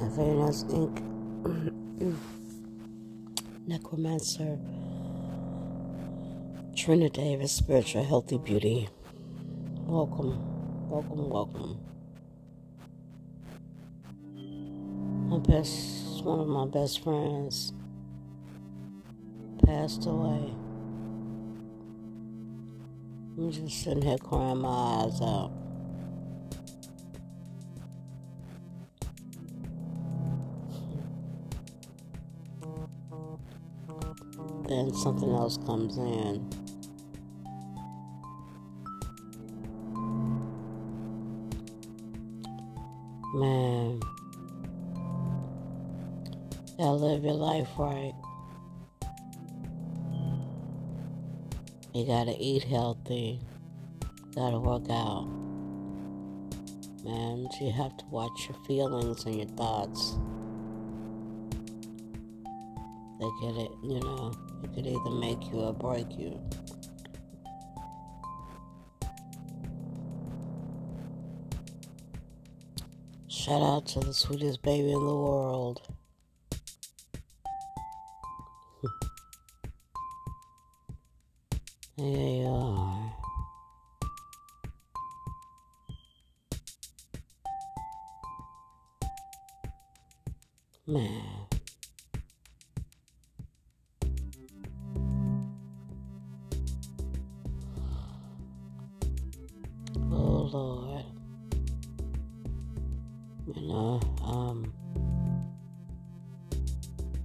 Athena's Inc. Necromancer. Trina Davis, Spiritual Healthy Beauty. Welcome, welcome, welcome. My best, one of my best friends passed away. I'm just sitting here crying my eyes out. Then something else comes in. Man, gotta live your life right. You gotta eat healthy. Gotta work out. Man, you have to watch your feelings and your thoughts. They get it, you know, it could either make you or break you. Shout out to the sweetest baby in the world. You know, um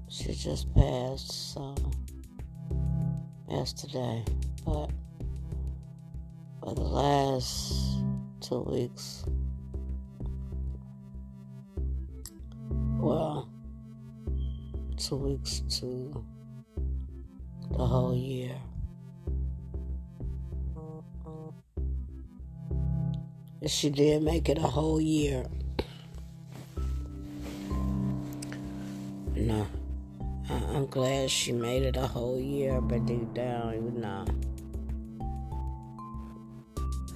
she just passed so yesterday, but for the last two weeks well two weeks to the whole year. She did make it a whole year. Glad she made it a whole year, but deep down, you know,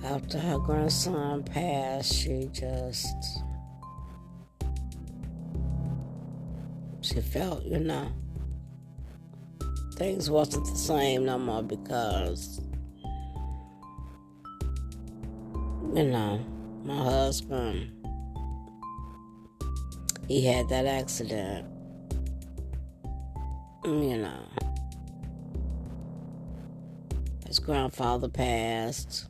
after her grandson passed, she just, she felt, you know, things wasn't the same no more because you know, my husband, he had that accident. You know, his grandfather passed.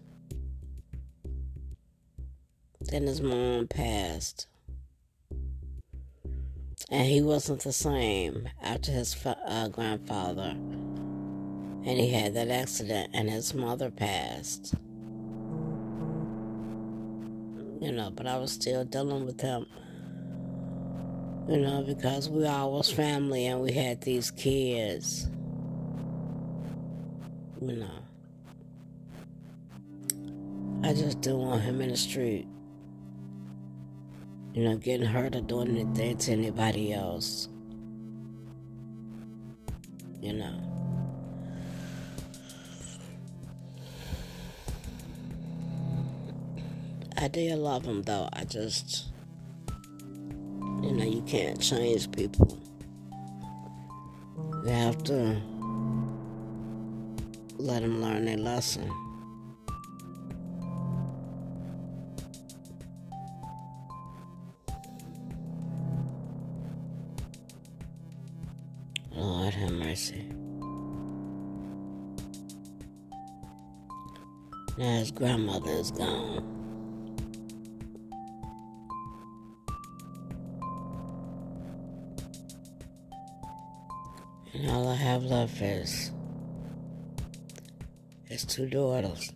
Then his mom passed. And he wasn't the same after his uh, grandfather. And he had that accident, and his mother passed you know, but I was still dealing with him, you know, because we all was family and we had these kids, you know. I just didn't want him in the street, you know, getting hurt or doing anything to anybody else, you know. I did love him though. I just, you know, you can't change people. You have to let them learn their lesson. Lord have mercy. Now his grandmother is gone. And all I have left is his two daughters.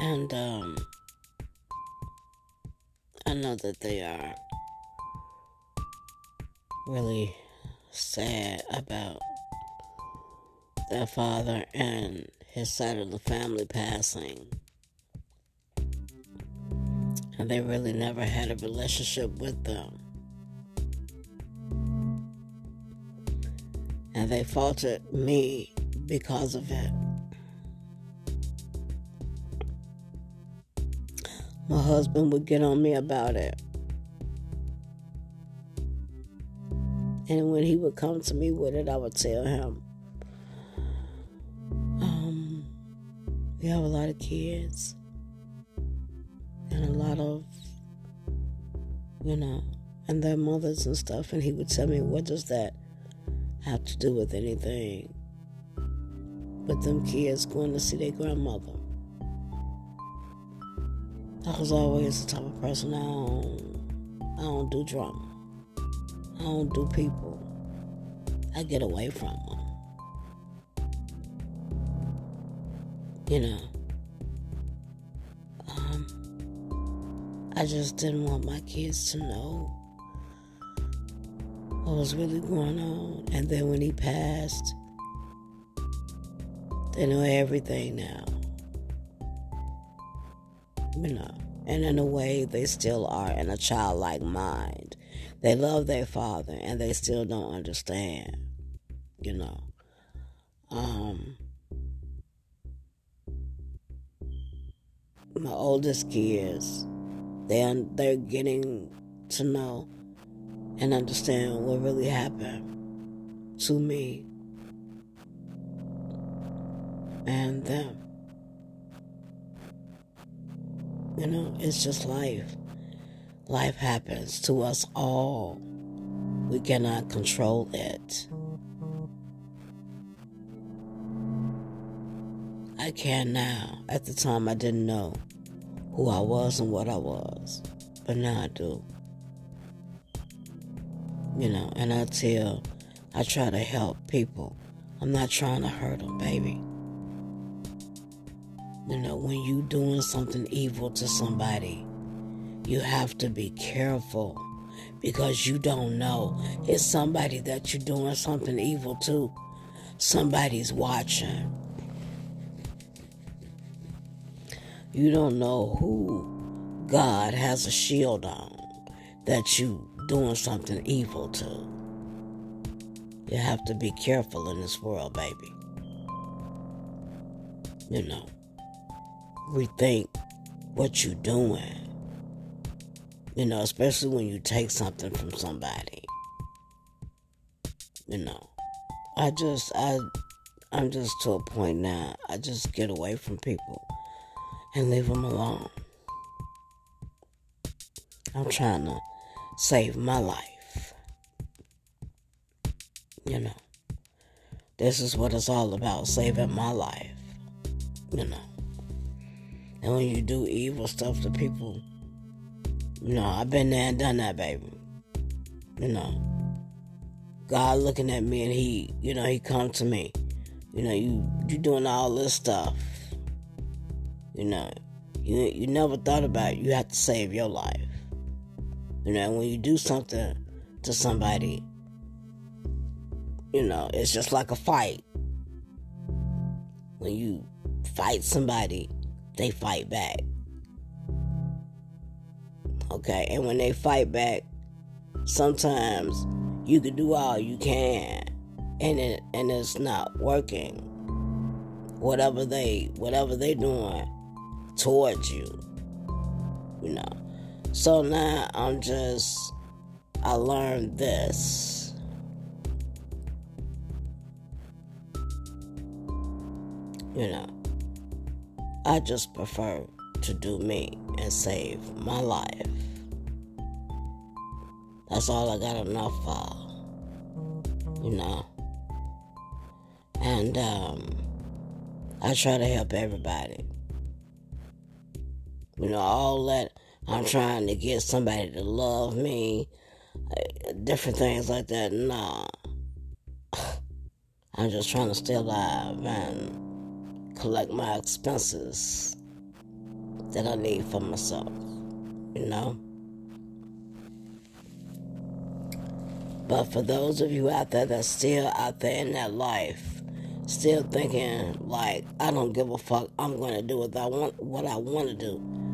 And um I know that they are really sad about their father and his side of the family passing. And they really never had a relationship with them. And they faulted me because of it. My husband would get on me about it. And when he would come to me with it, I would tell him, um, we have a lot of kids and a lot of, you know, and their mothers and stuff. And he would tell me, what does that have to do with anything? But them kids going to see their grandmother. I was always the type of person I don't, I don't do drama. I don't do people. I get away from them. You know. Um, I just didn't want my kids to know what was really going on. And then when he passed, they know everything now you know. And in a way, they still are in a childlike mind. They love their father and they still don't understand, you know. Um, my oldest kids, they they're getting to know and understand what really happened to me and them. You know, it's just life. Life happens to us all. We cannot control it. I can now. At the time, I didn't know who I was and what I was, but now I do. You know, and I tell, I try to help people. I'm not trying to hurt them, baby. You know, when you doing something evil to somebody, you have to be careful because you don't know. It's somebody that you're doing something evil to. Somebody's watching. You don't know who God has a shield on that you doing something evil to. You have to be careful in this world, baby. You know rethink what you're doing. You know, especially when you take something from somebody. You know, I just, I, I'm just to a point now. I just get away from people and leave them alone. I'm trying to save my life. You know, this is what it's all about saving my life. You know. And when you do evil stuff to people, you know, I've been there and done that, baby. You know, God looking at me and He, you know, He come to me. You know, you you doing all this stuff. You know, you you never thought about you have to save your life. You know, when you do something to somebody, you know, it's just like a fight. When you fight somebody, they fight back. Okay, and when they fight back, sometimes you can do all you can, and it and it's not working. Whatever they whatever they doing towards you, you know. So now I'm just I learned this. You know. I just prefer to do me and save my life. That's all I got enough for, you know. And um, I try to help everybody. You know, all that I'm trying to get somebody to love me, different things like that. Nah. I'm just trying to stay alive and collect my expenses that I need for myself, you know? But for those of you out there that's still out there in that life, still thinking like I don't give a fuck, I'm gonna do what I want what I wanna do.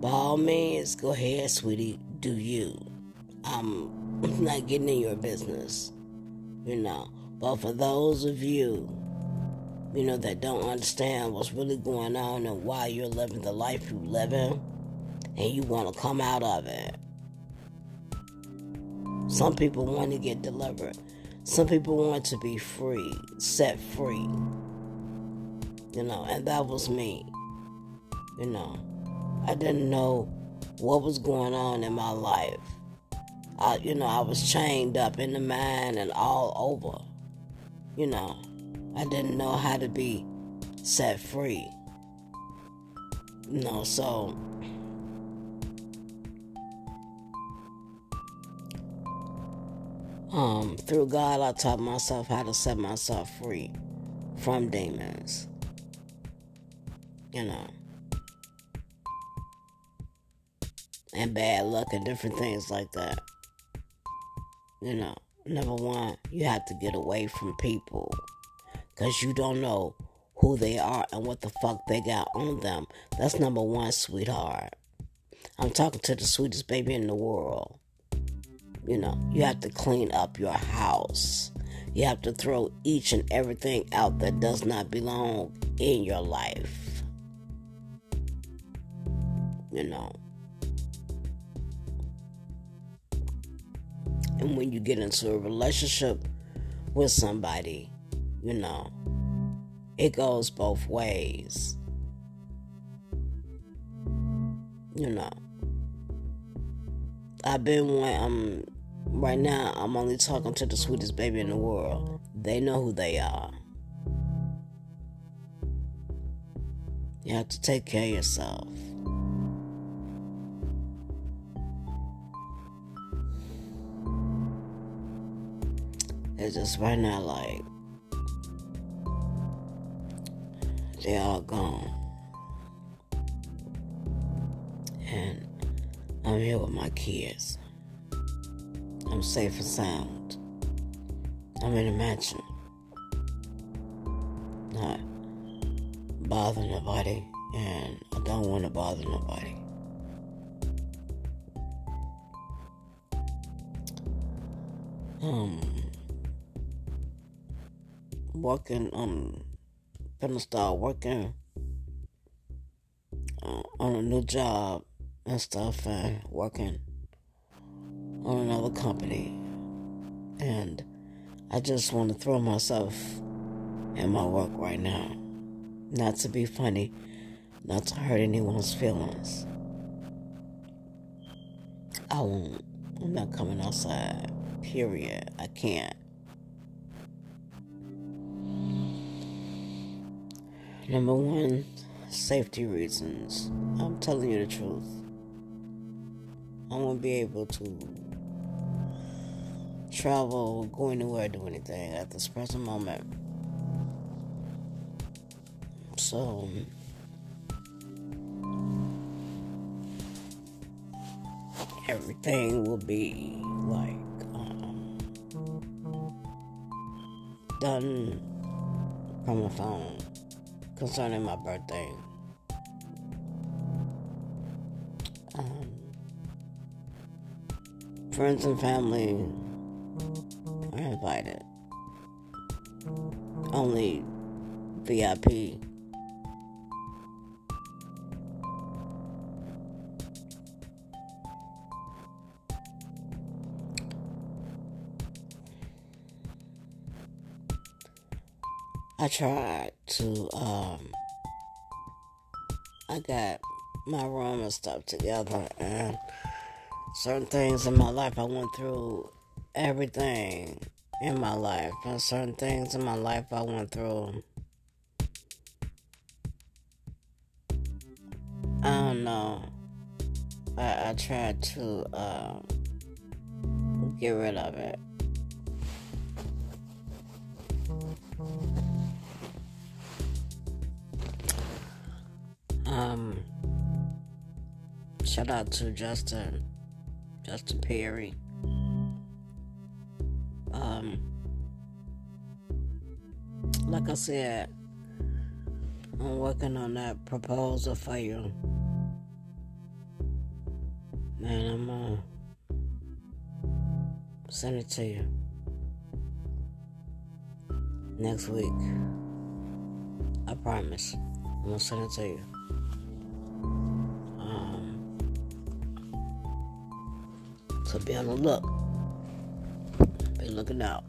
By all means, go ahead, sweetie, do you. I'm not getting in your business. You know. But for those of you you know, that don't understand what's really going on and why you're living the life you're living, and you want to come out of it. Some people want to get delivered. Some people want to be free, set free. You know, and that was me. You know, I didn't know what was going on in my life. I, you know, I was chained up in the mind and all over. You know, I didn't know how to be set free. You know, so um, through God, I taught myself how to set myself free from demons. You know, and bad luck and different things like that. You know, number one, you have to get away from people because you don't know who they are and what the fuck they got on them. That's number one, sweetheart. I'm talking to the sweetest baby in the world. You know, you have to clean up your house. You have to throw each and everything out that does not belong in your life. You know. And when you get into a relationship with somebody, you know, it goes both ways. You know, I've been when I'm um, right now. I'm only talking to the sweetest baby in the world. They know who they are. You have to take care of yourself. It's just right now like they all gone. And I'm here with my kids. I'm safe and sound. I'm in a mansion. Not bother nobody, and I don't want to bother nobody. Um, working, um, gonna start working uh, on a new job and stuff and working on another company. And I just want to throw myself in my work right now. Not to be funny, not to hurt anyone's feelings. I won't. I'm not coming outside. Period. I can't. Number one, safety reasons. I'm telling you the truth. I won't be able to travel, go anywhere, do anything at this present moment. So, everything will be like um, done from a phone concerning my birthday. Um, friends and family are invited. Only VIP. I tried to um I got my room and stuff together and certain things in my life I went through everything in my life and certain things in my life I went through I don't know. I, I tried to uh, get rid of it. Um, shout out to Justin, Justin Perry. Um, like I said, I'm working on that proposal for you. Man, I'm gonna send it to you next week. I promise. I'm gonna send it to you. So be on the look. Be looking out.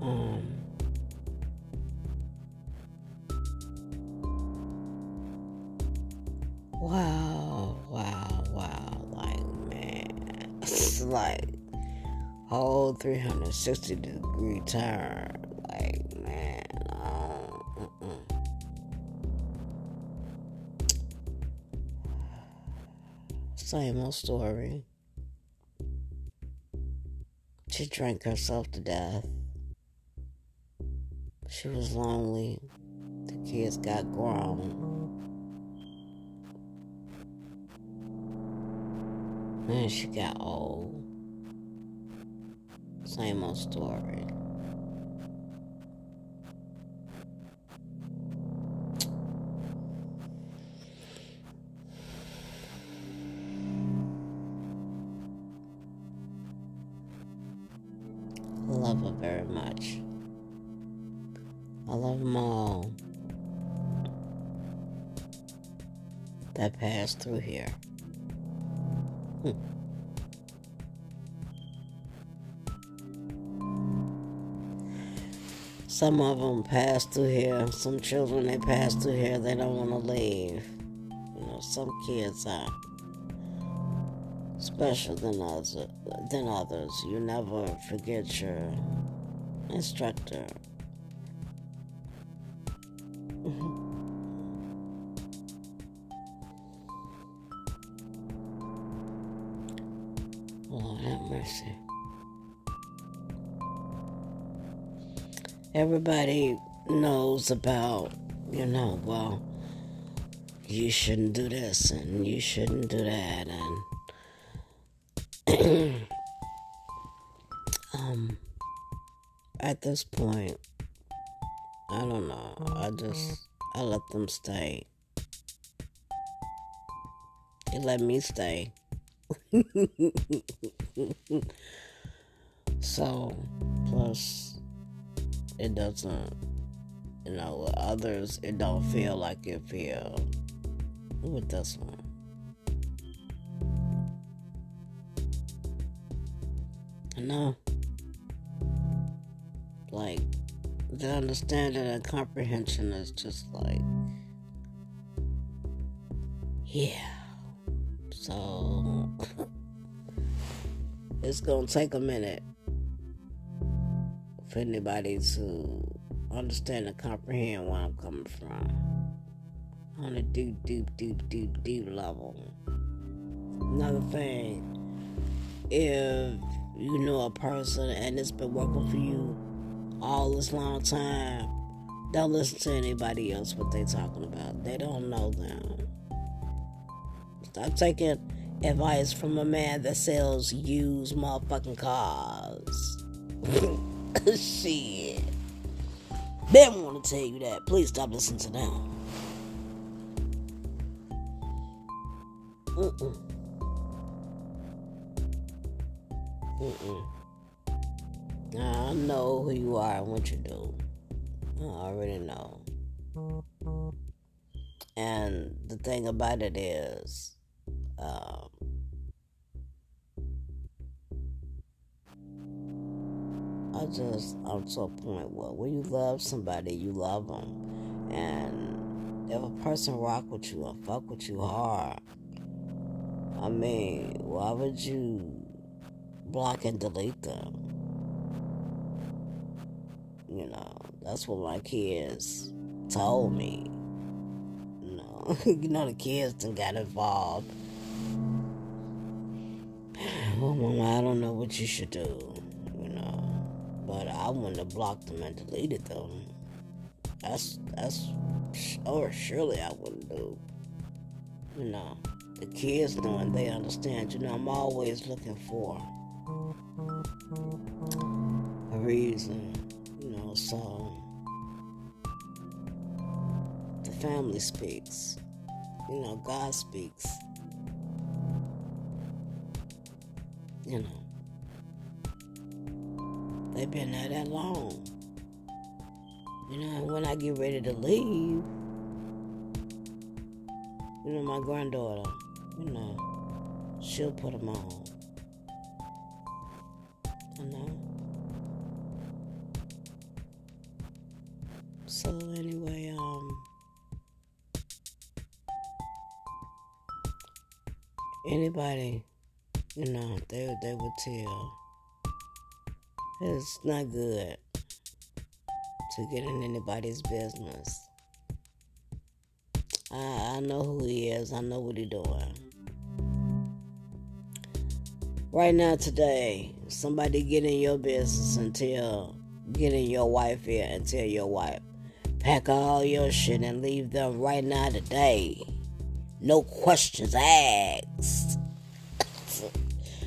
Um, wow, wow, wow. Like, man. It's like whole 360 degree turn. Story. She drank herself to death. She was lonely. The kids got grown. And she got old. Same old story. Very much. I love them all that passed through here. Hmm. Some of them pass through here. Some children, they pass through here, they don't want to leave. You know, some kids are special than. Than others. You never forget your instructor. Lord oh, have mercy. Everybody knows about, you know, well, you shouldn't do this and you shouldn't do that and um at this point I don't know. I just I let them stay. They let me stay. so plus it doesn't you know with others it don't feel like it feel with this one. No. Like the understanding and comprehension is just like yeah. So it's gonna take a minute for anybody to understand and comprehend where I'm coming from on a deep, deep, deep, deep, deep level. Another thing, if you know a person and it's been working for you all this long time, don't listen to anybody else what they talking about. They don't know them. Stop taking advice from a man that sells used motherfucking cars. Shit. They want to tell you that. Please stop listening to them. Mm-mm. Mm-mm. I know who you are and what you do. I already know. And the thing about it is, um, I just, I'm to a point where when you love somebody, you love them. And if a person rock with you and fuck with you hard, I mean, why would you block and delete them? You know, that's what my kids told me. You know, you know the kids done got involved. Well, mama, I don't know what you should do. You know, but I wouldn't have blocked them and deleted them. That's that's or surely I wouldn't do. You know, the kids know and they understand. You know, I'm always looking for a reason you know, so the family speaks. You know, God speaks. You know, they've been there that long. You know, when I get ready to leave, you know, my granddaughter, you know, she'll put them on. Anybody, you know, they they would tell it's not good to get in anybody's business. I, I know who he is. I know what he's doing. Right now, today, somebody get in your business and tell, get in your wife here and tell your wife, pack all your shit and leave them right now today. No questions asked.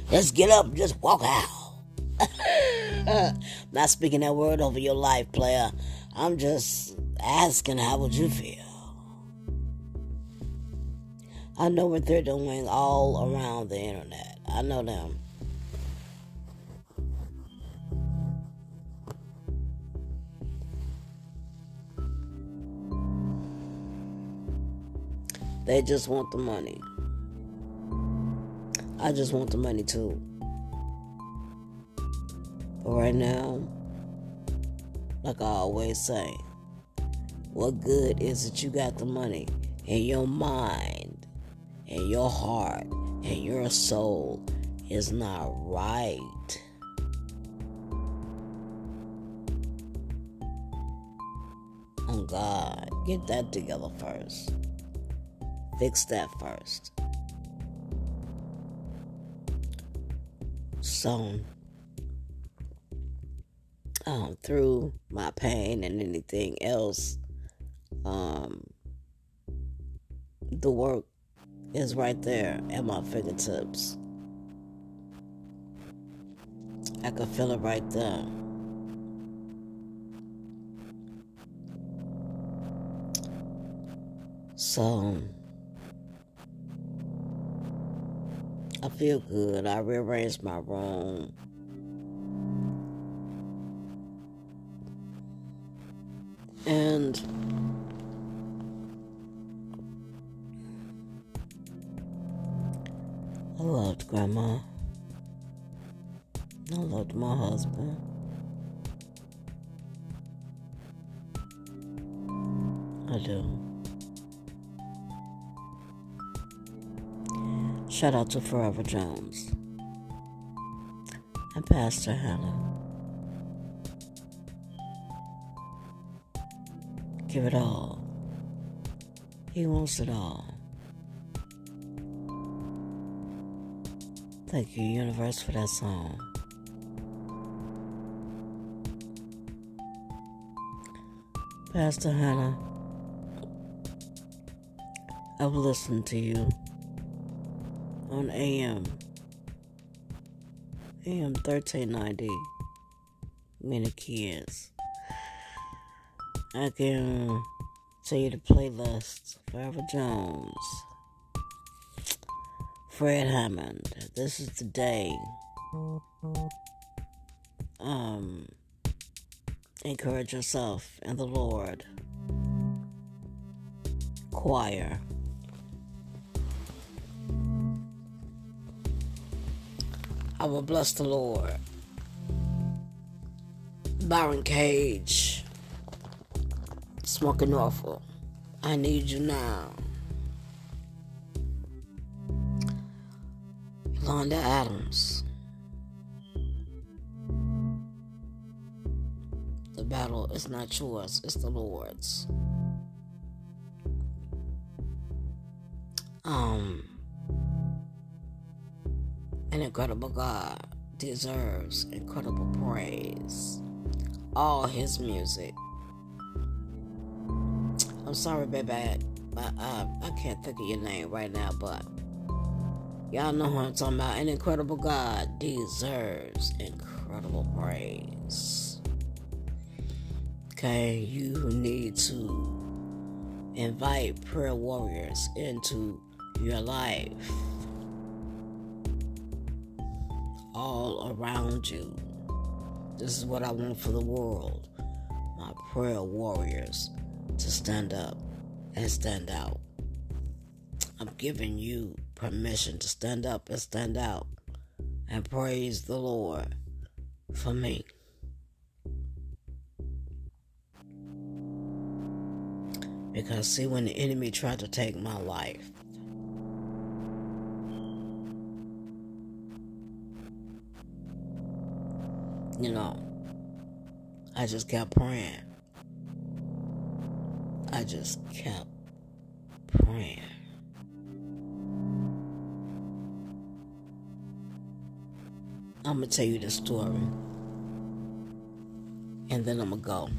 Just get up, just walk out. Not speaking that word over your life, player. I'm just asking, how would you feel? I know what they're doing all around the internet. I know them. They just want the money. I just want the money too. But right now, like I always say, what good is it you got the money and your mind and your heart and your soul is not right? Oh God, get that together first. Fix that first. So, um, through my pain and anything else, um, the work is right there at my fingertips. I can feel it right there. So, I feel good. I rearranged my room. And I loved Grandma. I loved my husband. I do. Shout out to Forever Jones and Pastor Hannah. Give it all. He wants it all. Thank you, Universe, for that song. Pastor Hannah, I've listened to you on AM. AM 1390. Many kids. I can tell you the playlist. Forever Jones. Fred Hammond. This is the day. Um, encourage yourself in the Lord. Choir. I will bless the Lord. Byron Cage, Smoking Awful. I need you now. Yolanda Adams. The battle is not yours, it's the Lord's. Um an incredible God deserves incredible praise. All his music. I'm sorry, baby. I, I, I can't think of your name right now, but y'all know who I'm talking about. An incredible God deserves incredible praise. Okay, you need to invite prayer warriors into your life all around you. This is what I want for the world. my prayer warriors to stand up and stand out. I'm giving you permission to stand up and stand out and praise the Lord for me. Because, see, when the enemy tried to take my life, you know, I just kept praying. I just kept praying. I'm going to tell you the story. And then I'm going to go.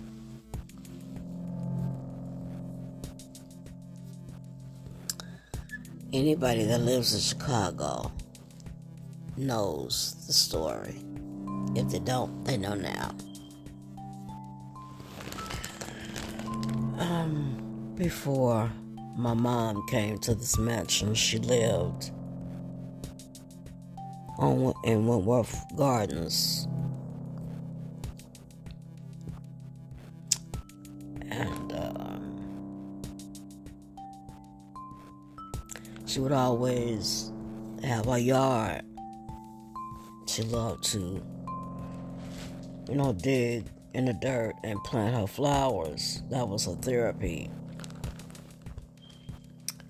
Anybody that lives in Chicago knows the story. If they don't, they know now. Um, before my mom came to this mansion, she lived on in Wentworth Gardens. And uh, she would always have a yard. She loved to you know, dig in the dirt and plant her flowers. That was her therapy.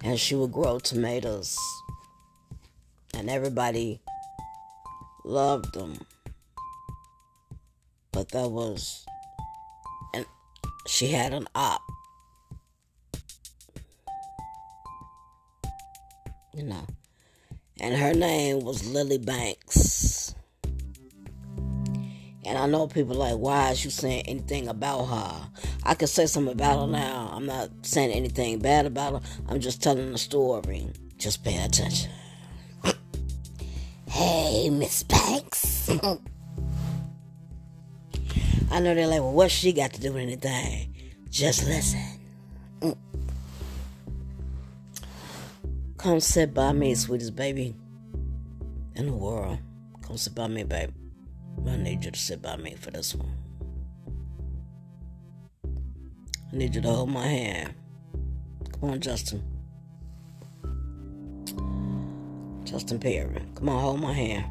And she would grow tomatoes. And everybody loved them. But that was. And she had an op. You know. And her name was Lily Banks. And I know people like, why is you saying anything about her? I could say something about her mm-hmm. now. I'm not saying anything bad about her. I'm just telling the story. Just pay attention. hey, Miss Banks. I know they're like, well, what's she got to do with anything? Just listen. Come sit by me, sweetest baby in the world. Come sit by me, baby. I need you to sit by me for this one. I need you to hold my hand. Come on, Justin. Justin Perry. Come on, hold my hand.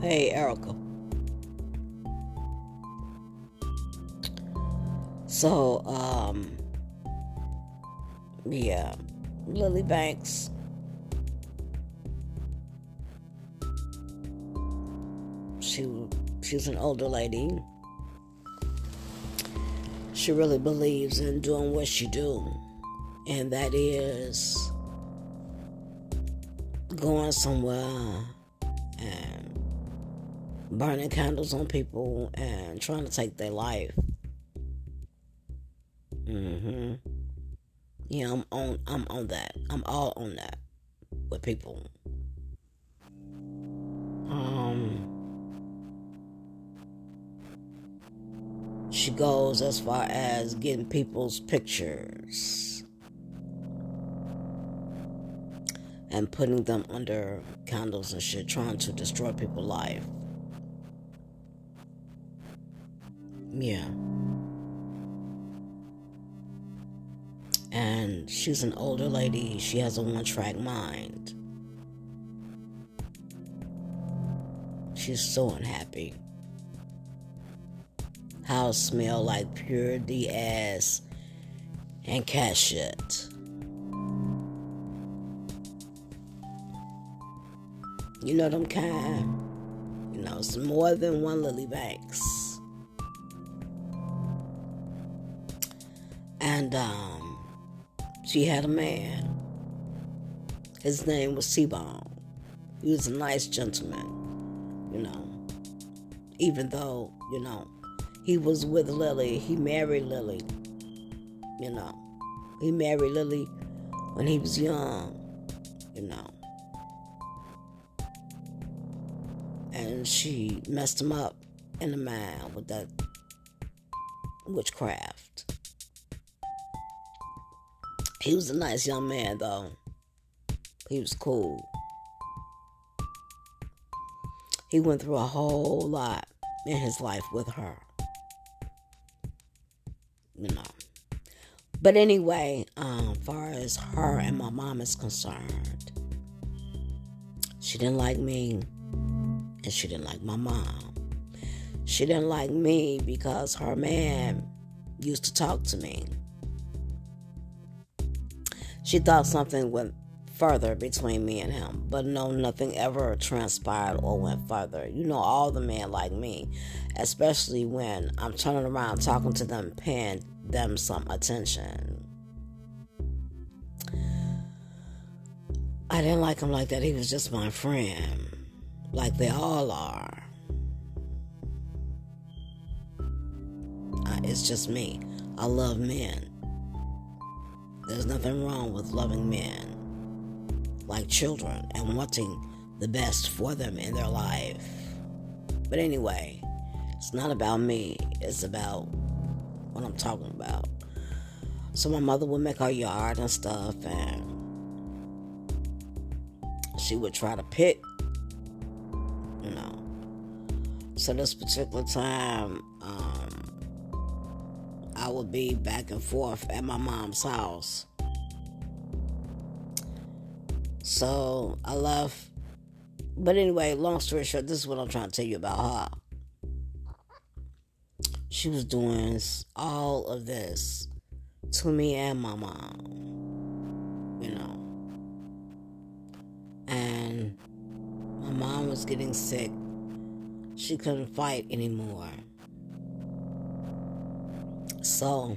Hey, Erica. So, um, yeah, Lily Banks she she's an older lady. She really believes in doing what she do, and that is going somewhere and burning candles on people and trying to take their life. Mm Mhm. Yeah, I'm on. I'm on that. I'm all on that with people. Um. She goes as far as getting people's pictures and putting them under candles and shit, trying to destroy people's life. Yeah. And she's an older lady. She has a one track mind. She's so unhappy house smell like pure ass and cat shit. You know them kind. You know, it's more than one Lily Banks. And um she had a man. His name was T-Bone. He was a nice gentleman, you know. Even though, you know, he was with Lily. He married Lily. You know, he married Lily when he was young. You know, and she messed him up in the mind with that witchcraft. He was a nice young man, though. He was cool. He went through a whole lot in his life with her. You know. But anyway, um, far as her and my mom is concerned, she didn't like me and she didn't like my mom. She didn't like me because her man used to talk to me. She thought something went further between me and him, but no, nothing ever transpired or went further. You know, all the men like me, especially when I'm turning around talking to them, paying them some attention. I didn't like him like that. He was just my friend, like they all are. I, it's just me. I love men. There's nothing wrong with loving men like children and wanting the best for them in their life. But anyway, it's not about me, it's about what I'm talking about. So my mother would make her yard and stuff, and she would try to pick, you know. So this particular time, um, I would be back and forth at my mom's house. So I left. But anyway, long story short, this is what I'm trying to tell you about her she was doing all of this to me and my mom, you know. And my mom was getting sick. She couldn't fight anymore. So,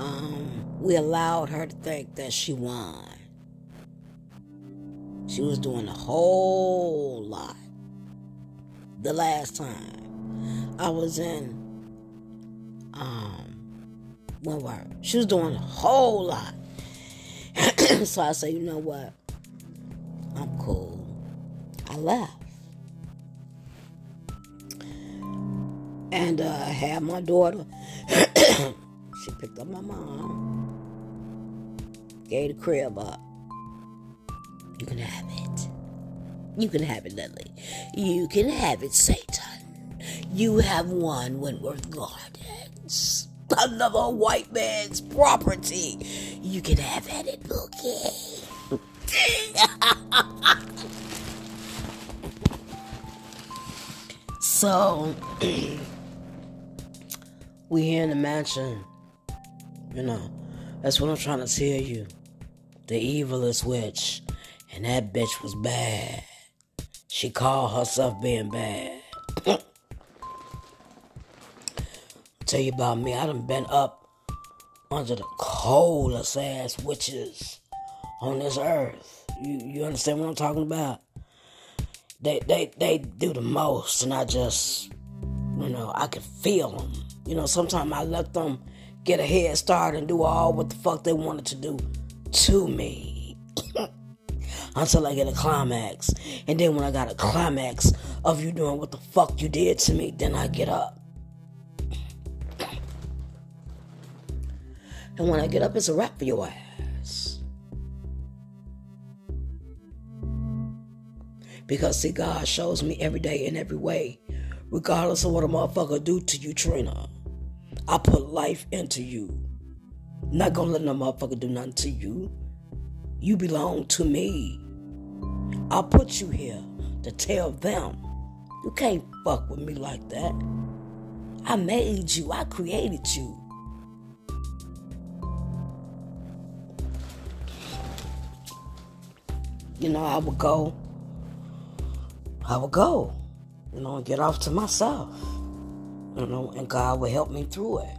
um, we allowed her to think that she won. She was doing a whole lot the last time. I was in um what were she was doing a whole lot. so I said, you know what? I'm cool. I left. And uh, I had my daughter. she picked up my mom. Gave the crib up. You can have it. You can have it, Lily. You can have it, Satan. You have won Wentworth Gardens. Another white man's property. You can have at it, Bookie. so, we here in the mansion. You know, that's what I'm trying to tell you. The evilest witch. And that bitch was bad. She called herself being bad. tell you about me. I done been up under the coldest ass witches on this earth. You you understand what I'm talking about? They they they do the most, and I just you know I can feel them. You know, sometimes I let them get a head start and do all what the fuck they wanted to do to me. Until I get a climax. And then when I got a climax of you doing what the fuck you did to me, then I get up. And when I get up, it's a wrap for your ass. Because, see, God shows me every day in every way, regardless of what a motherfucker do to you, Trina. I put life into you. not gonna let no motherfucker do nothing to you. You belong to me. I put you here to tell them. You can't fuck with me like that. I made you. I created you. you know, I would go, I would go, you know, and get off to myself, you know, and God would help me through it.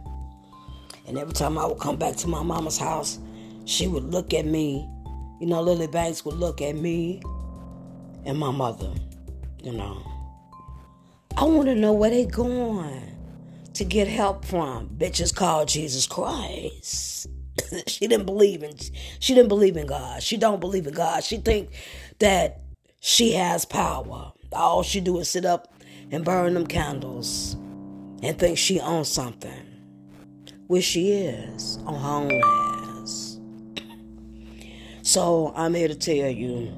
And every time I would come back to my mama's house, she would look at me, you know, Lily Banks would look at me and my mother, you know. I want to know where they going to get help from. Bitches called Jesus Christ. she didn't believe in she didn't believe in God. She don't believe in God. She think that she has power. All she do is sit up and burn them candles and thinks she owns something. Which she is on her own ass. So I'm here to tell you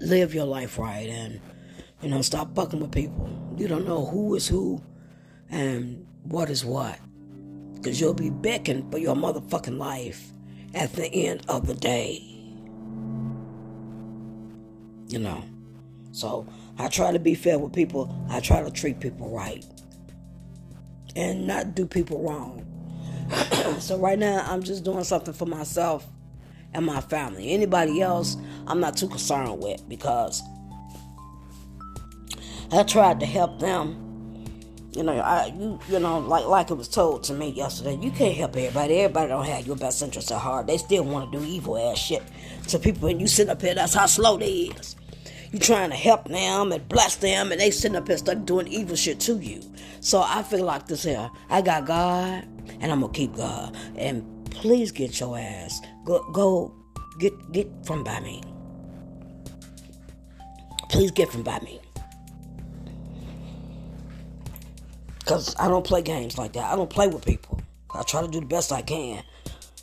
live your life right and you know stop fucking with people. You don't know who is who and what is what. Because you'll be begging for your motherfucking life at the end of the day. You know. So I try to be fair with people. I try to treat people right. And not do people wrong. so right now I'm just doing something for myself and my family. Anybody else I'm not too concerned with because I tried to help them. You know, I you you know, like like it was told to me yesterday, you can't help everybody. Everybody don't have your best interests at heart. They still want to do evil ass shit to people and you sit up here, that's how slow they is. You trying to help them and bless them and they sitting up here start doing evil shit to you. So I feel like this here. I got God and I'm gonna keep God. And please get your ass. Go go get get from by me. Please get from by me. Cause I don't play games like that. I don't play with people. I try to do the best I can.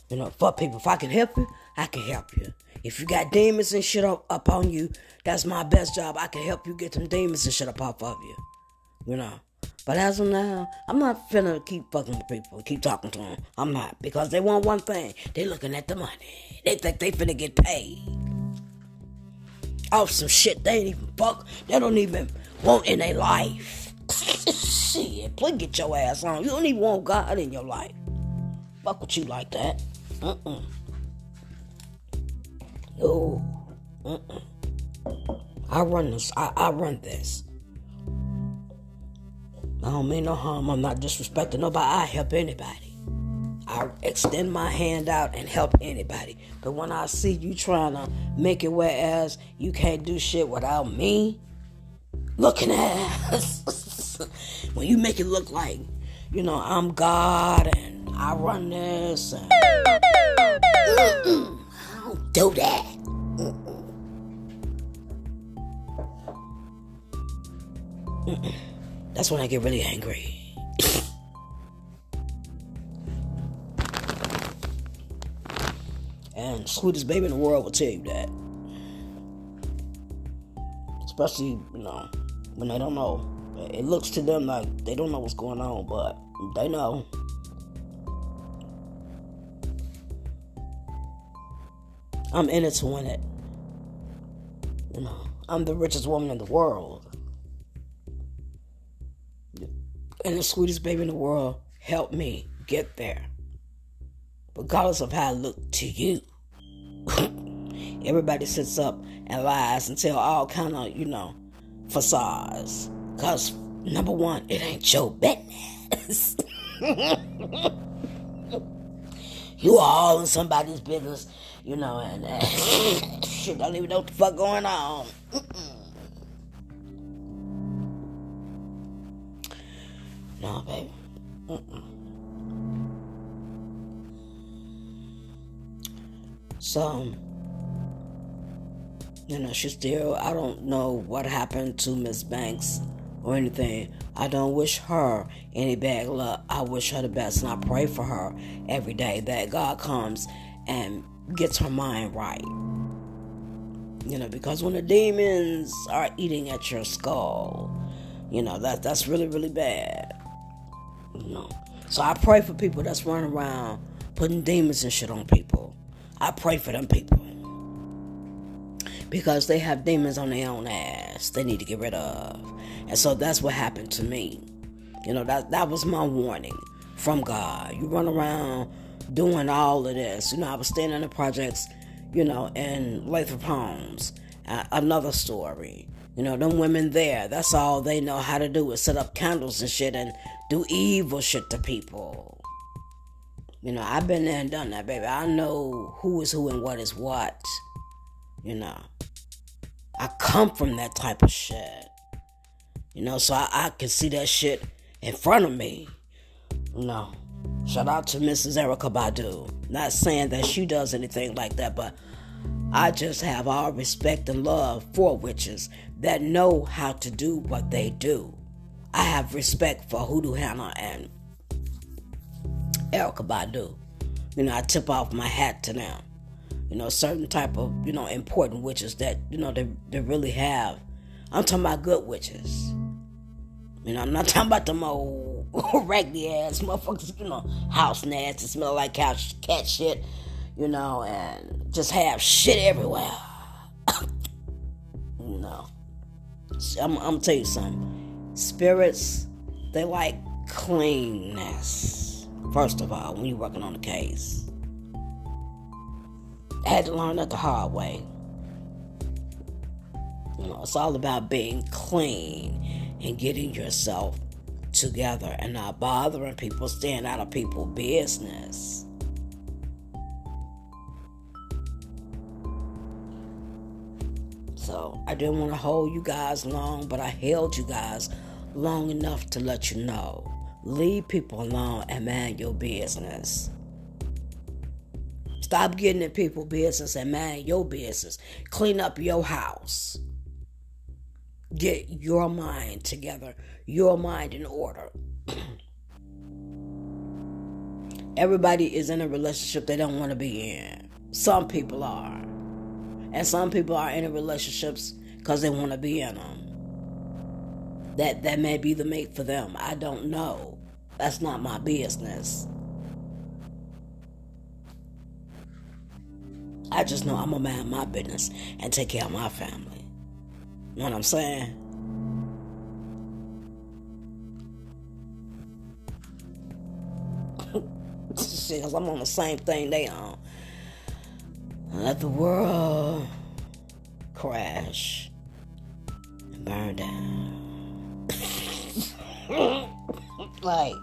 You know, fuck people. If I can help you, I can help you. If you got demons and shit up, up on you, that's my best job. I can help you get them demons and shit up off of you. You know. But as of now, I'm not finna keep fucking with people, keep talking to them. I'm not. Because they want one thing. They looking at the money. They think they finna get paid. Off some shit they ain't even fuck. They don't even want in their life. shit, please get your ass on. You don't even want God in your life. Fuck with you like that. Uh-uh. No. Uh-uh. I run this. I, I run this. I don't mean no harm. I'm not disrespecting nobody. I help anybody. I extend my hand out and help anybody. But when I see you trying to make it whereas you can't do shit without me looking at when you make it look like, you know, I'm God and I run this and I don't do that. That's when I get really angry. and sweetest baby in the world will tell you that. Especially, you know, when they don't know. It looks to them like they don't know what's going on, but they know. I'm in it to win it. You know, I'm the richest woman in the world. And the sweetest baby in the world helped me get there. Regardless of how I look to you. Everybody sits up and lies and tell all kind of, you know, facades. Cause number one, it ain't your business. you are all in somebody's business, you know, and uh, shit, don't even know what the fuck going on. No, babe. Mm-mm. So, um, you know, she still, I don't know what happened to Miss Banks or anything. I don't wish her any bad luck. I wish her the best and I pray for her every day that God comes and gets her mind right. You know, because when the demons are eating at your skull, you know, that that's really, really bad. You know. So I pray for people that's running around putting demons and shit on people. I pray for them people. Because they have demons on their own ass. They need to get rid of. And so that's what happened to me. You know, that that was my warning from God. You run around doing all of this. You know, I was standing in the projects, you know, in Lathrop Homes. Another story. You know, them women there, that's all they know how to do is set up candles and shit and do evil shit to people. You know, I've been there and done that, baby. I know who is who and what is what. You know, I come from that type of shit. You know, so I, I can see that shit in front of me. You know, shout out to Mrs. Erykah Badu. Not saying that she does anything like that, but I just have all respect and love for witches that know how to do what they do. I have respect for Hoodoo Hannah and Erykah Badu. You know, I tip off my hat to them. You know, certain type of, you know, important witches that, you know, they, they really have. I'm talking about good witches. You know, I'm not talking about them old raggedy ass motherfuckers, you know, house nasty, smell like cat, cat shit, you know, and just have shit everywhere. you know. I'm, I'm gonna tell you something. Spirits, they like cleanness. First of all, when you're working on a case. I had to learn that the hard way. You know, it's all about being clean and getting yourself together and not bothering people, staying out of people's business. So I didn't want to hold you guys long, but I held you guys long enough to let you know. Leave people alone and mind your business. Stop getting in people's business and mind your business. Clean up your house. Get your mind together, your mind in order. Everybody is in a relationship they don't want to be in. Some people are. And some people are in relationships because they want to be in them. That that may be the mate for them. I don't know. That's not my business. I just know I'm gonna mind my business and take care of my family. You know what I'm saying? Shit, cause I'm on the same thing they on. Let the world crash and burn down. like,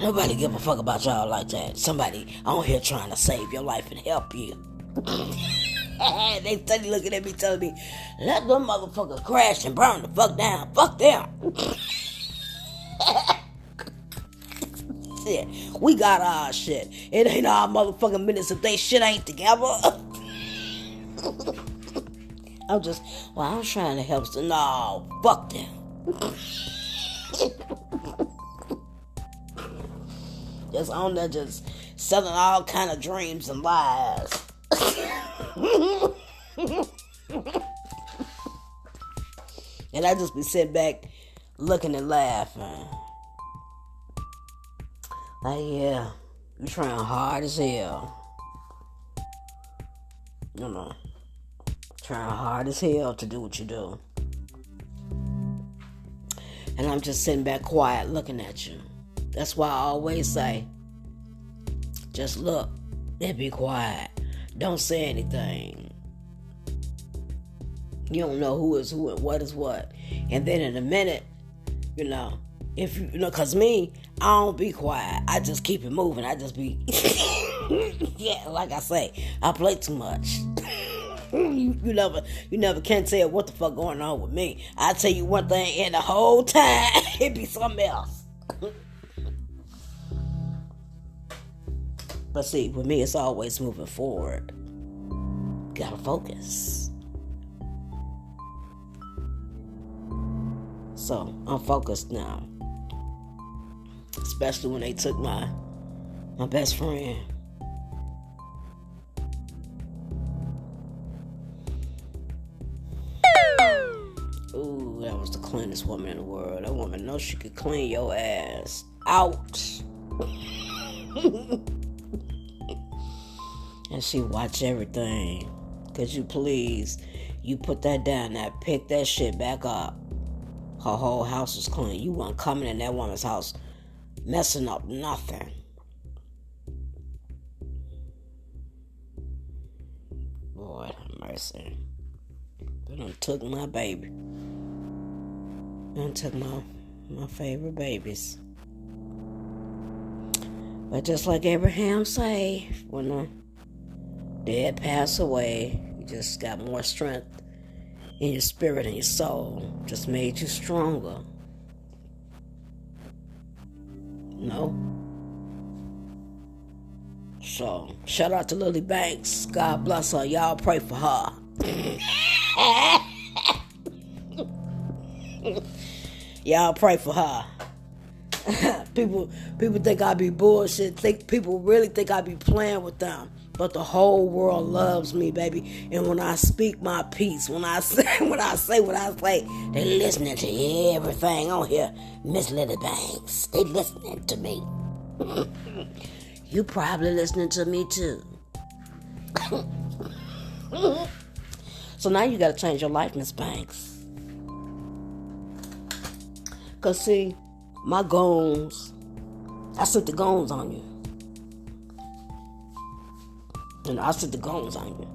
nobody give a fuck about y'all like that. Somebody on here trying to save your life and help you. they study looking at me telling me, let them motherfuckers crash and burn the fuck down. Fuck them. shit. We got our shit. It ain't our motherfucking minutes if they shit ain't together. I'm just, well, I'm trying to help. So, no, fuck them. just on there, just selling all kind of dreams and lies. and I just be sitting back looking and laughing. Like, yeah, you trying hard as hell. You know, trying hard as hell to do what you do. And I'm just sitting back quiet looking at you. That's why I always say, just look and be quiet. Don't say anything. You don't know who is who and what is what. And then in a minute, you know, if you, you know, cause me, I don't be quiet. I just keep it moving. I just be, yeah, like I say, I play too much. you, you, never, you never can tell what the fuck going on with me. I tell you one thing, and the whole time it be something else. But see, with me, it's always moving forward. Gotta focus. So I'm focused now. Especially when they took my my best friend. Ooh, that was the cleanest woman in the world. That woman knows she could clean your ass out. and she watch everything. Could you please, you put that down, that pick that shit back up. Her whole house was clean. You weren't coming in that woman's house messing up nothing. Lord have mercy. They done took my baby. They done took my my favorite babies. But just like Abraham say, when the dead pass away, you just got more strength in your spirit and your soul. Just made you stronger. No. So, shout out to Lily Banks. God bless her. Y'all pray for her. Y'all pray for her. people people think I be bullshit. Think people really think I be playing with them. But the whole world loves me, baby. And when I speak my peace, when I say when I say what I say, they listening to everything on here. Miss Lily Banks, they listening to me. you probably listening to me too. so now you got to change your life, Miss Banks. Cause see, my goons, I sent the goons on you. Know, I sent the goons on you.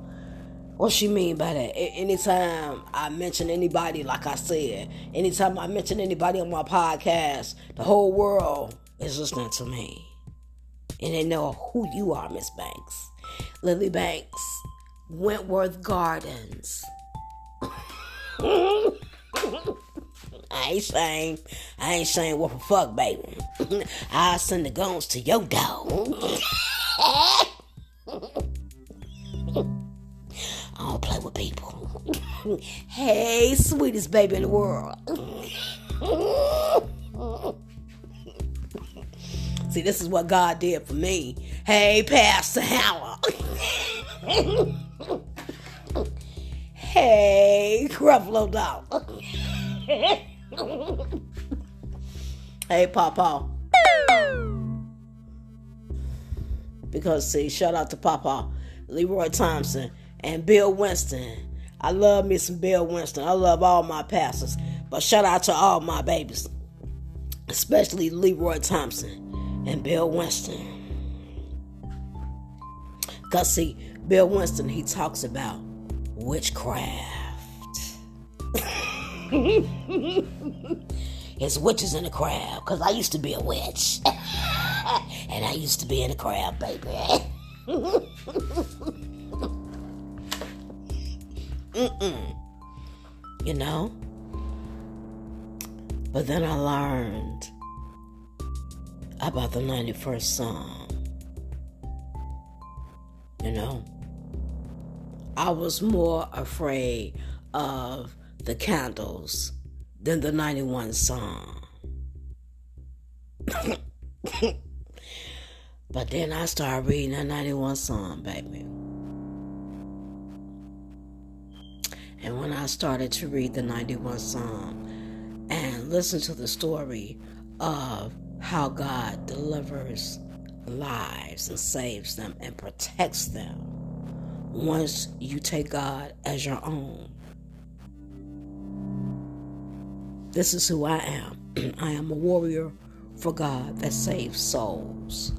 What she mean by that? Anytime I mention anybody, like I said, anytime I mention anybody on my podcast, the whole world is listening to me. And they know who you are, Miss Banks. Lily Banks, Wentworth Gardens. I ain't saying, I ain't saying what the fuck, baby. I send the guns to your dog. I don't play with people. hey, sweetest baby in the world. See, this is what God did for me. Hey, Pastor Howard. hey, Gruffalo Dog. hey, Papa. Because, see, shout out to Papa, Leroy Thompson and Bill Winston. I love me some Bill Winston. I love all my pastors. But shout out to all my babies, especially Leroy Thompson and Bill Winston. Because, see, Bill Winston, he talks about witchcraft. it's witches in the crowd, because I used to be a witch. and I used to be in the crowd, baby. Mm-mm. You know? But then I learned about the 91st Psalm. You know? I was more afraid of the candles than the 91 Psalm. but then I started reading the 91 Psalm, baby. And when I started to read the 91 Psalm and listen to the story of how God delivers lives and saves them and protects them once you take God as your own. This is who I am. I am a warrior for God that saves souls.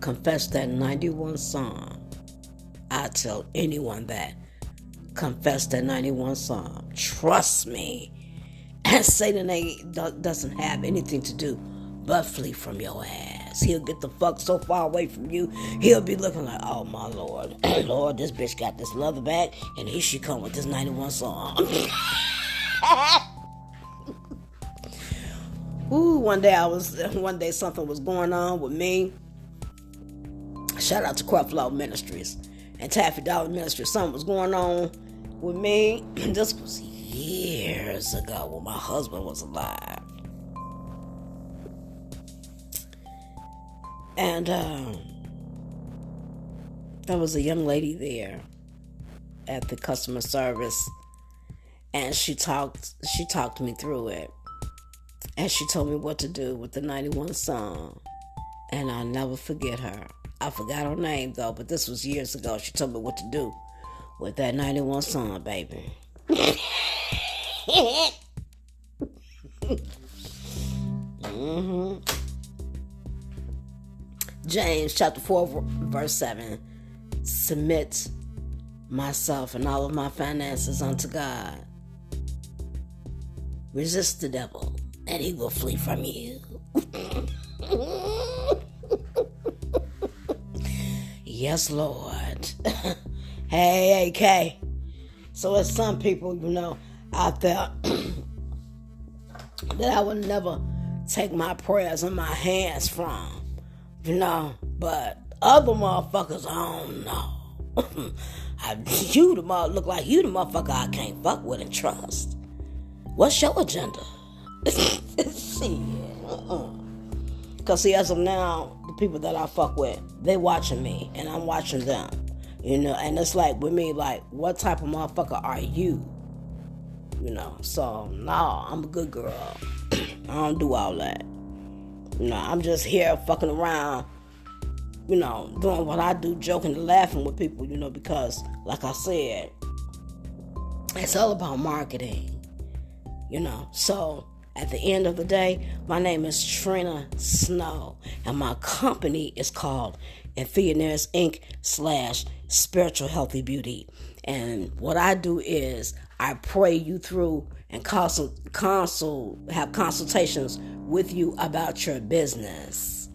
Confess that 91 Psalm I tell anyone that. Confess that 91 Psalm. Trust me. And Satan ain't, doesn't have anything to do but flee from your ass. He'll get the fuck so far away from you, he'll be looking like, oh my lord, lord, this bitch got this leather bag, and here she come with this 91 song. Ooh, one day I was, one day something was going on with me. Shout out to Creflo Ministries and Taffi Dollar Ministry. Something was going on with me. this was years ago when my husband was alive. And um, there was a young lady there at the customer service and she talked she talked me through it and she told me what to do with the 91 song and i'll never forget her I forgot her name though, but this was years ago. She told me what to do with that 91 song, baby. mm-hmm. James chapter 4, verse 7 Submit myself and all of my finances unto God. Resist the devil, and he will flee from you. Yes, Lord. hey, AK. So there's some people, you know, out there that I would never take my prayers in my hands from, you know. But other motherfuckers, I don't know. I, you the mother look like you the motherfucker I can't fuck with and trust. What's your agenda? See, uh-uh. Cause see, as of now, people that I fuck with, they watching me, and I'm watching them. You know, and it's like with me, like, what type of motherfucker are you? You know, so no, I'm a good girl. I don't do all that. You know, I'm just here fucking around, you know, doing what I do, joking and laughing with people, you know, because, like I said, it's all about marketing, you know. So, at the end of the day, my name is Trina Snow, and my company is called Infillionaires Inc. slash Spiritual Healthy Beauty. And what I do is I pray you through and consult, consult, have consultations with you about your business,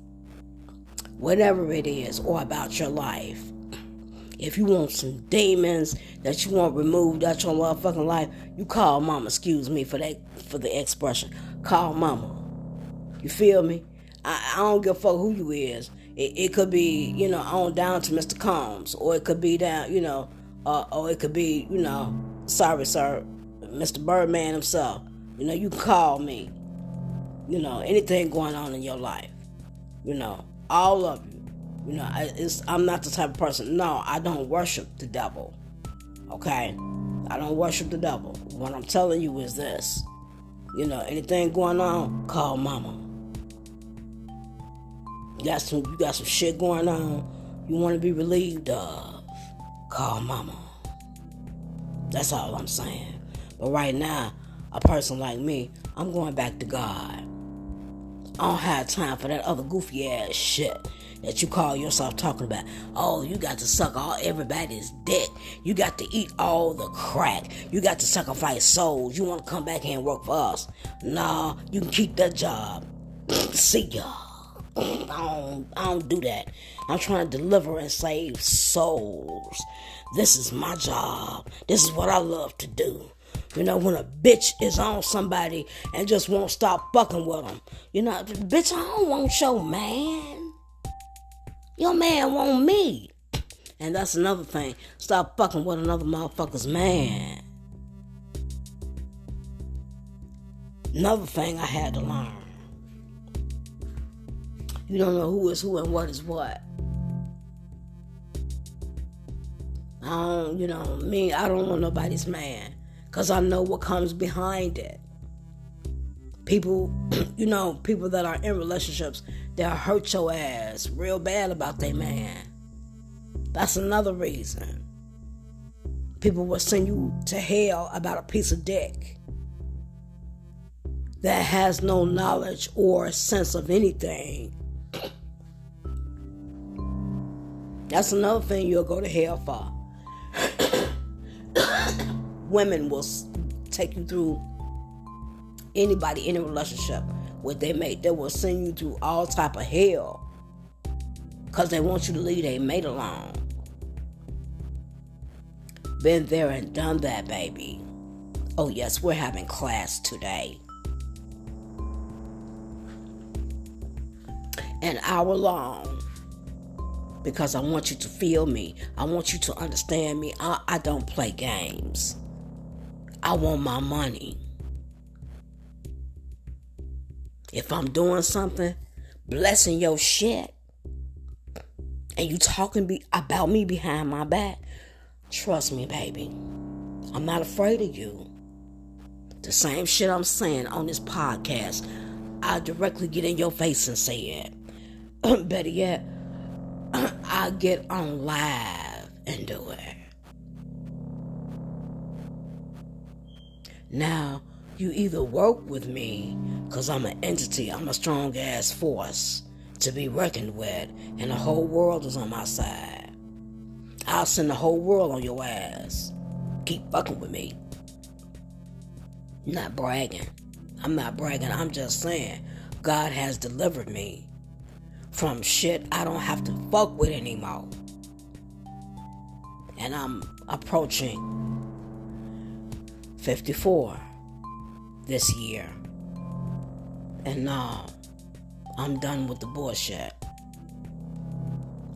whatever it is, or about your life. If you want some demons that you want removed out your motherfucking life, you call mama. Excuse me for that for the expression. Call mama. You feel me? I, I don't give a fuck who you is. It, it, could be, you know, on down to Mr. Combs, or it could be down, you know, uh, or it could be, you know, sorry, sir, Mr. Birdman himself. You know, you can call me. You know, anything going on in your life. You know, all of you. You know, it's, I'm not the type of person. No, I don't worship the devil. Okay? I don't worship the devil. What I'm telling you is this. You know, anything going on, call mama. Got some you got some shit going on you want to be relieved of. Call mama. That's all I'm saying. But right now, a person like me, I'm going back to God. I don't have time for that other goofy ass shit that you call yourself talking about. Oh, you got to suck all everybody's dick. You got to eat all the crack. You got to sacrifice souls. You want to come back here and work for us? Nah, you can keep that job. See ya. I don't, I don't do that. I'm trying to deliver and save souls. This is my job. This is what I love to do. You know, when a bitch is on somebody and just won't stop fucking with them. You know, bitch, I don't want your man. Your man want me. And that's another thing. Stop fucking with another motherfucker's man. Another thing I had to learn. You don't know who is who and what is what. I don't, you know, me, I don't want nobody's man because I know what comes behind it. People, you know, people that are in relationships, they'll hurt your ass real bad about their man. That's another reason. People will send you to hell about a piece of dick that has no knowledge or sense of anything. That's another thing you'll go to hell for women will take you through anybody in a relationship with their mate. They will send you through all type of hell because they want you to leave a mate alone. Been there and done that, baby. Oh, yes, we're having class today. An hour long because I want you to feel me. I want you to understand me. I, I don't play games. I want my money. If I'm doing something, blessing your shit, and you talking be, about me behind my back, trust me, baby. I'm not afraid of you. The same shit I'm saying on this podcast, I directly get in your face and say it. Better yet, I get on live and do it. Now, you either work with me, because I'm an entity, I'm a strong ass force to be reckoned with, and the whole world is on my side. I'll send the whole world on your ass. Keep fucking with me. Not bragging. I'm not bragging, I'm just saying God has delivered me from shit I don't have to fuck with anymore. And I'm approaching 54 this year. And now I'm done with the bullshit.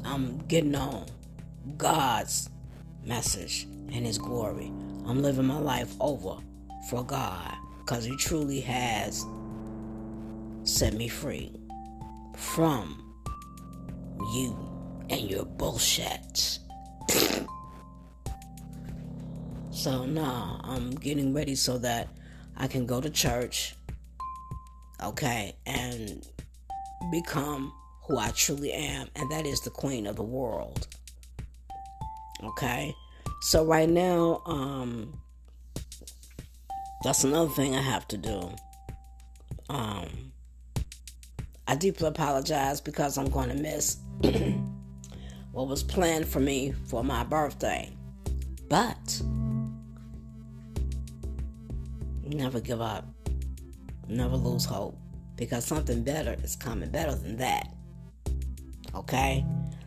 I'm getting on God's message and His glory. I'm living my life over for God because He truly has set me free from you and your bullshit. so now I'm getting ready so that I can go to church, okay, and become who I truly am, and that is the queen of the world. Okay? So right now, um that's another thing I have to do. Um I deeply apologize because I'm going to miss what was planned for me for my birthday. But never give up. Never lose hope because something better is coming, better than that. Okay?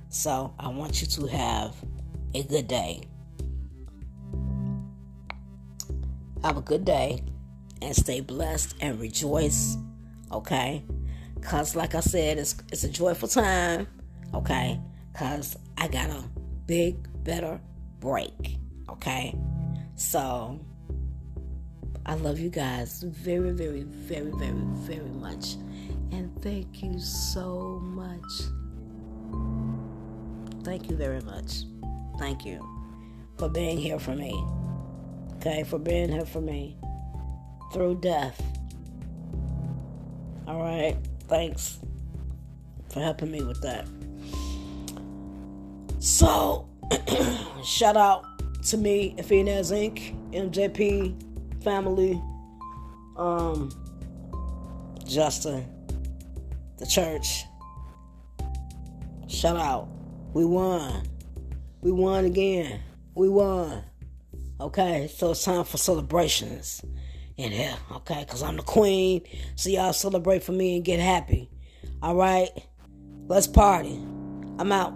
So I want you to have a good day. Have a good day and stay blessed and rejoice. Okay? Cause like I said, it's it's a joyful time. Okay? Cause I got a big, better break. Okay? So I love you guys very, very, very, very, very much. And thank you so much. Thank you very much. Thank you for being here for me. Okay, for being here for me through death. All right, thanks for helping me with that. So, shout out to me, Athena's Inc., MJP family, um, Justin, the church. Shout out. We won. We won again. We won. Okay, so it's time for celebrations in here, okay? Because I'm the queen, so y'all celebrate for me and get happy. All right? Let's party. I'm out.